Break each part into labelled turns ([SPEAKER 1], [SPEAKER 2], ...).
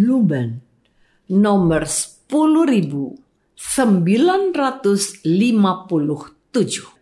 [SPEAKER 1] Lumen nomor 10957.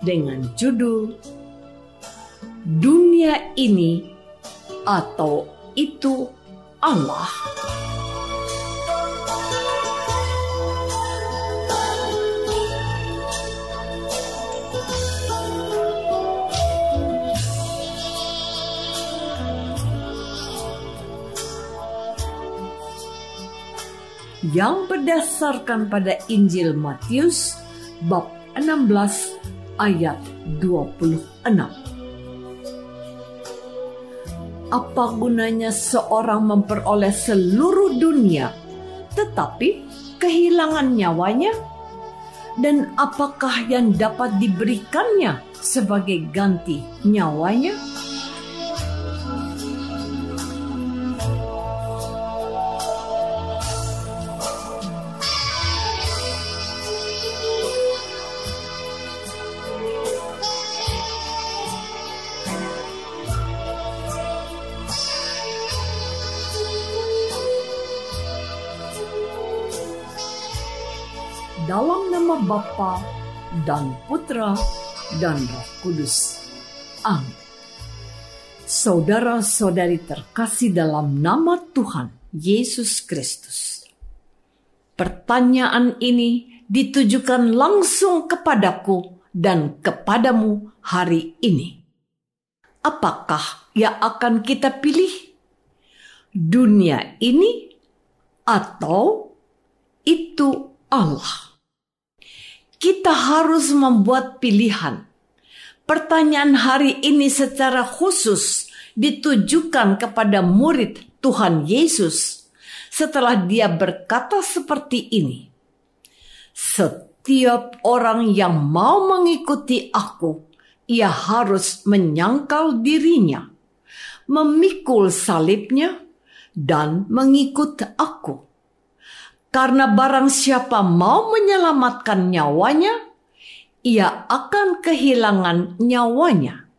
[SPEAKER 1] dengan judul Dunia Ini atau Itu Allah. yang berdasarkan pada Injil Matius bab 16 ayat 26. Apa gunanya seorang memperoleh seluruh dunia tetapi kehilangan nyawanya? Dan apakah yang dapat diberikannya sebagai ganti nyawanya? Dalam nama Bapa dan Putra dan Roh Kudus. Amin. Saudara-saudari terkasih dalam nama Tuhan Yesus Kristus. Pertanyaan ini ditujukan langsung kepadaku dan kepadamu hari ini. Apakah yang akan kita pilih? Dunia ini atau itu Allah? Kita harus membuat pilihan. Pertanyaan hari ini secara khusus ditujukan kepada murid Tuhan Yesus setelah dia berkata seperti ini. Setiap orang yang mau mengikuti aku, ia harus menyangkal dirinya, memikul salibnya, dan mengikut aku. Karena barang siapa mau menyelamatkan nyawanya, ia akan kehilangan nyawanya.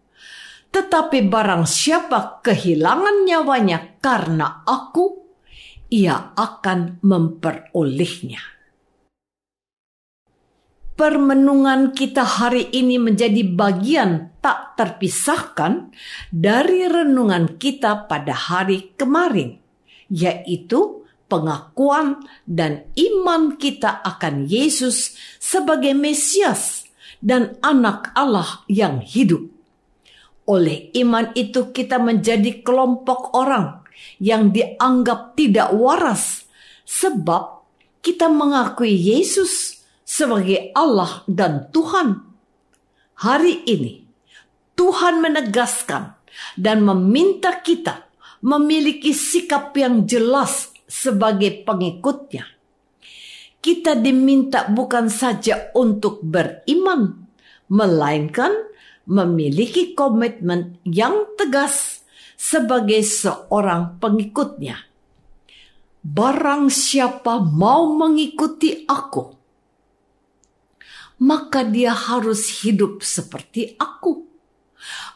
[SPEAKER 1] Tetapi barang siapa kehilangan nyawanya karena aku, ia akan memperolehnya. Permenungan kita hari ini menjadi bagian tak terpisahkan dari renungan kita pada hari kemarin, yaitu pengakuan dan iman kita akan Yesus sebagai Mesias dan Anak Allah yang hidup. Oleh iman itu, kita menjadi kelompok orang yang dianggap tidak waras, sebab kita mengakui Yesus sebagai Allah dan Tuhan. Hari ini, Tuhan menegaskan dan meminta kita memiliki sikap yang jelas sebagai pengikutnya. kita diminta bukan saja untuk beriman, melainkan memiliki komitmen yang tegas sebagai seorang pengikutnya. Barang siapa mau mengikuti aku, maka dia harus hidup seperti aku.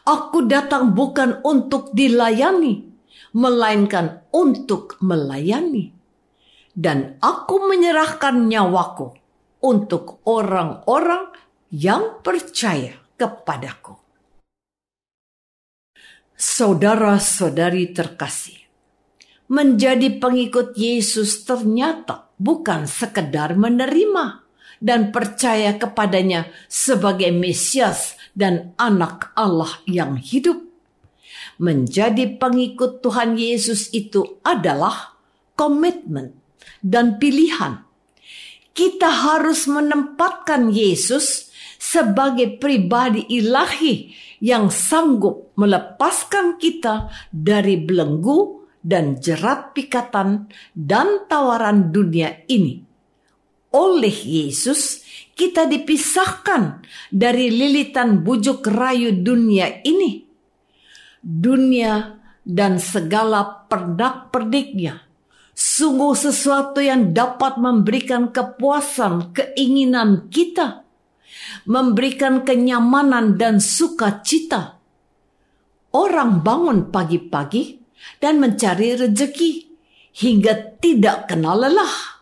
[SPEAKER 1] Aku datang bukan untuk dilayani, melainkan untuk melayani. Dan aku menyerahkan nyawaku untuk orang-orang yang percaya kepadaku. Saudara-saudari terkasih, menjadi pengikut Yesus ternyata bukan sekedar menerima dan percaya kepadanya sebagai Mesias dan anak Allah yang hidup. Menjadi pengikut Tuhan Yesus itu adalah komitmen dan pilihan. Kita harus menempatkan Yesus sebagai pribadi ilahi yang sanggup melepaskan kita dari belenggu dan jerat pikatan dan tawaran dunia ini. Oleh Yesus, kita dipisahkan dari lilitan bujuk rayu dunia ini. Dunia dan segala perdak-perdiknya sungguh sesuatu yang dapat memberikan kepuasan keinginan kita memberikan kenyamanan dan sukacita. Orang bangun pagi-pagi dan mencari rejeki hingga tidak kenal lelah,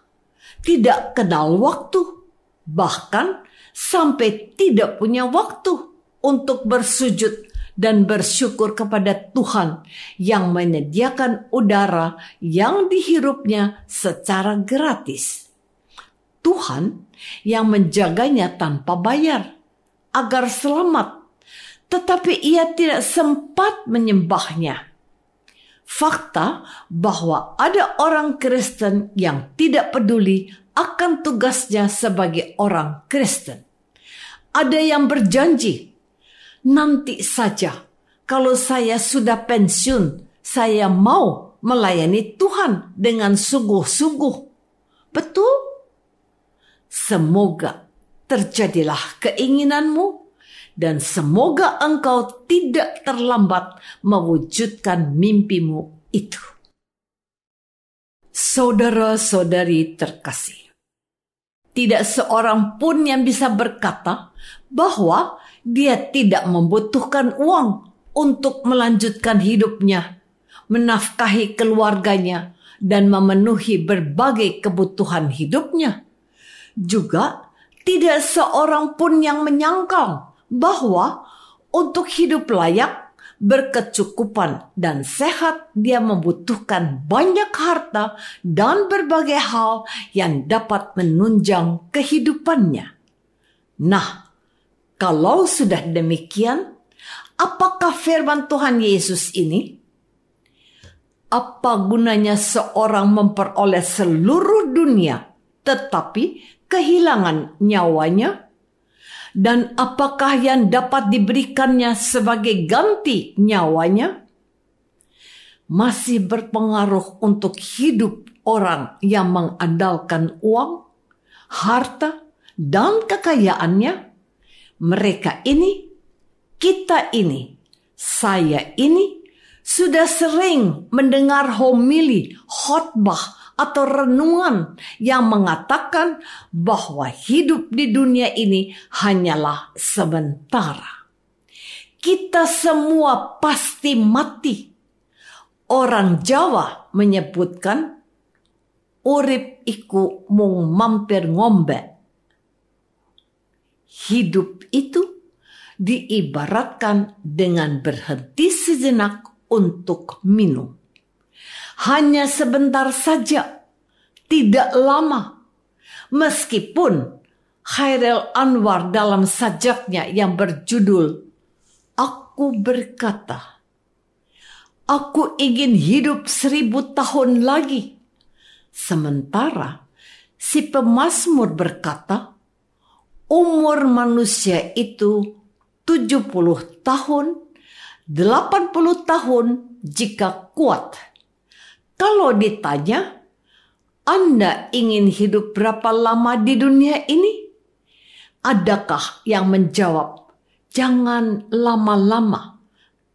[SPEAKER 1] tidak kenal waktu, bahkan sampai tidak punya waktu untuk bersujud dan bersyukur kepada Tuhan yang menyediakan udara yang dihirupnya secara gratis. Tuhan yang menjaganya tanpa bayar agar selamat, tetapi ia tidak sempat menyembahnya. Fakta bahwa ada orang Kristen yang tidak peduli akan tugasnya sebagai orang Kristen. Ada yang berjanji, nanti saja kalau saya sudah pensiun, saya mau melayani Tuhan dengan sungguh-sungguh. Betul? Semoga terjadilah keinginanmu dan semoga engkau tidak terlambat mewujudkan mimpimu itu. Saudara-saudari terkasih, tidak seorang pun yang bisa berkata bahwa dia tidak membutuhkan uang untuk melanjutkan hidupnya, menafkahi keluarganya, dan memenuhi berbagai kebutuhan hidupnya. Juga tidak seorang pun yang menyangkal bahwa untuk hidup layak, berkecukupan, dan sehat, dia membutuhkan banyak harta dan berbagai hal yang dapat menunjang kehidupannya. Nah, kalau sudah demikian, apakah firman Tuhan Yesus ini? Apa gunanya seorang memperoleh seluruh dunia, tetapi kehilangan nyawanya? Dan apakah yang dapat diberikannya sebagai ganti nyawanya? Masih berpengaruh untuk hidup orang yang mengandalkan uang, harta, dan kekayaannya? Mereka ini, kita ini, saya ini, sudah sering mendengar homili, khotbah, atau renungan yang mengatakan bahwa hidup di dunia ini hanyalah sementara. Kita semua pasti mati. Orang Jawa menyebutkan urip iku mung mampir ngombe. Hidup itu diibaratkan dengan berhenti sejenak untuk minum hanya sebentar saja, tidak lama. Meskipun Khairil Anwar dalam sajaknya yang berjudul Aku berkata, Aku ingin hidup seribu tahun lagi. Sementara si pemazmur berkata, umur manusia itu 70 tahun, 80 tahun jika kuat kalau ditanya, Anda ingin hidup berapa lama di dunia ini? Adakah yang menjawab, "Jangan lama-lama,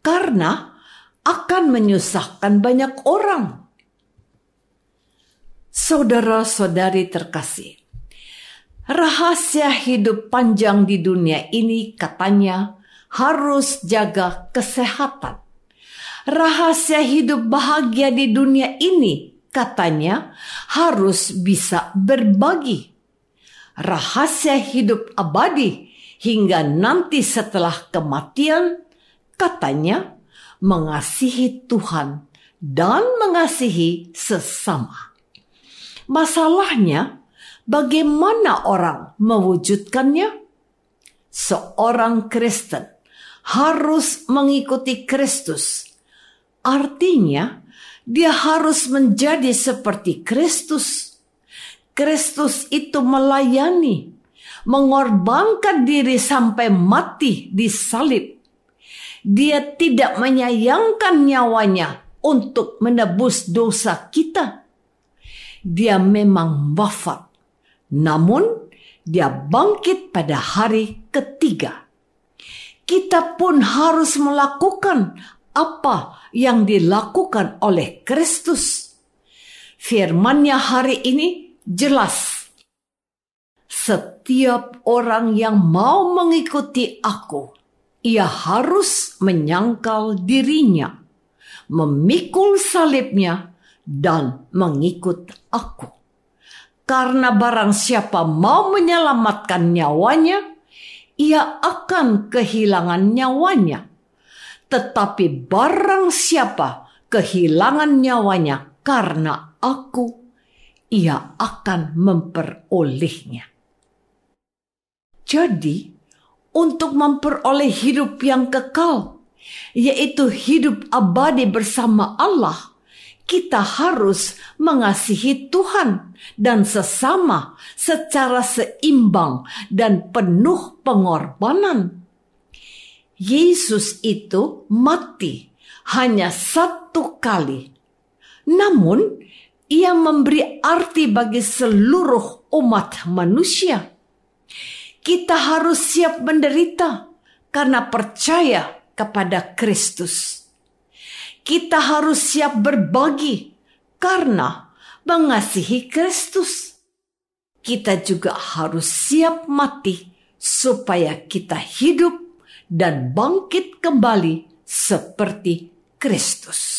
[SPEAKER 1] karena akan menyusahkan banyak orang"? Saudara-saudari terkasih, rahasia hidup panjang di dunia ini katanya harus jaga kesehatan. Rahasia hidup bahagia di dunia ini katanya harus bisa berbagi. Rahasia hidup abadi hingga nanti setelah kematian katanya mengasihi Tuhan dan mengasihi sesama. Masalahnya, bagaimana orang mewujudkannya? Seorang Kristen harus mengikuti Kristus. Artinya, dia harus menjadi seperti Kristus. Kristus itu melayani, mengorbankan diri sampai mati di salib. Dia tidak menyayangkan nyawanya untuk menebus dosa kita. Dia memang wafat, namun dia bangkit pada hari ketiga. Kita pun harus melakukan apa yang dilakukan oleh Kristus. Firmannya hari ini jelas. Setiap orang yang mau mengikuti aku, ia harus menyangkal dirinya, memikul salibnya, dan mengikut aku. Karena barang siapa mau menyelamatkan nyawanya, ia akan kehilangan nyawanya tetapi barang siapa kehilangan nyawanya karena aku, ia akan memperolehnya. Jadi, untuk memperoleh hidup yang kekal, yaitu hidup abadi bersama Allah, kita harus mengasihi Tuhan dan sesama secara seimbang dan penuh pengorbanan. Yesus itu mati hanya satu kali. Namun, ia memberi arti bagi seluruh umat manusia. Kita harus siap menderita karena percaya kepada Kristus. Kita harus siap berbagi karena mengasihi Kristus. Kita juga harus siap mati supaya kita hidup dan bangkit kembali seperti Kristus.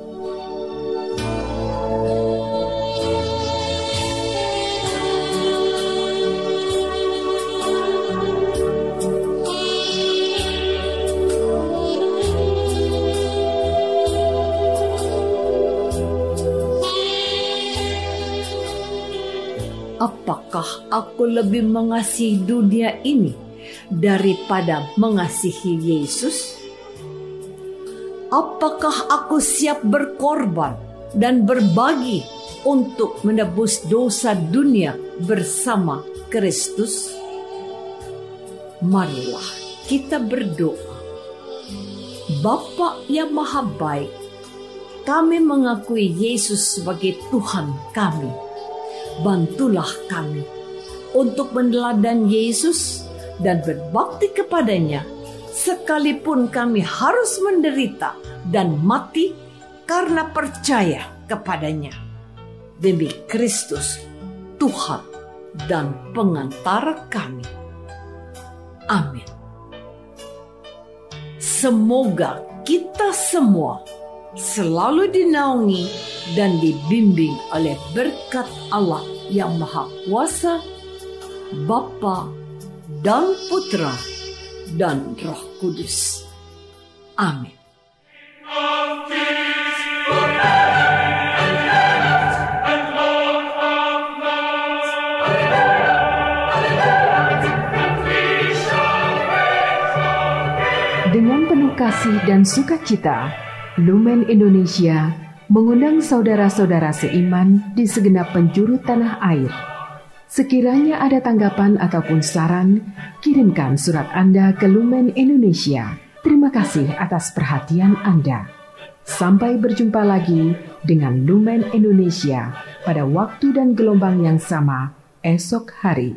[SPEAKER 1] Aku lebih mengasihi dunia ini daripada mengasihi Yesus? Apakah aku siap berkorban dan berbagi untuk menebus dosa dunia bersama Kristus? Marilah kita berdoa. Bapa yang maha baik, kami mengakui Yesus sebagai Tuhan kami. Bantulah kami untuk meneladani Yesus dan berbakti kepadanya sekalipun kami harus menderita dan mati karena percaya kepadanya. Demi Kristus, Tuhan dan pengantara kami. Amin. Semoga kita semua selalu dinaungi dan dibimbing oleh berkat Allah yang Maha Kuasa, Bapa dan Putra dan Roh Kudus. Amin.
[SPEAKER 2] Dengan penuh kasih dan sukacita, Lumen Indonesia mengundang saudara-saudara seiman di segenap penjuru tanah air Sekiranya ada tanggapan ataupun saran, kirimkan surat Anda ke Lumen Indonesia. Terima kasih atas perhatian Anda. Sampai berjumpa lagi dengan Lumen Indonesia pada waktu dan gelombang yang sama esok hari.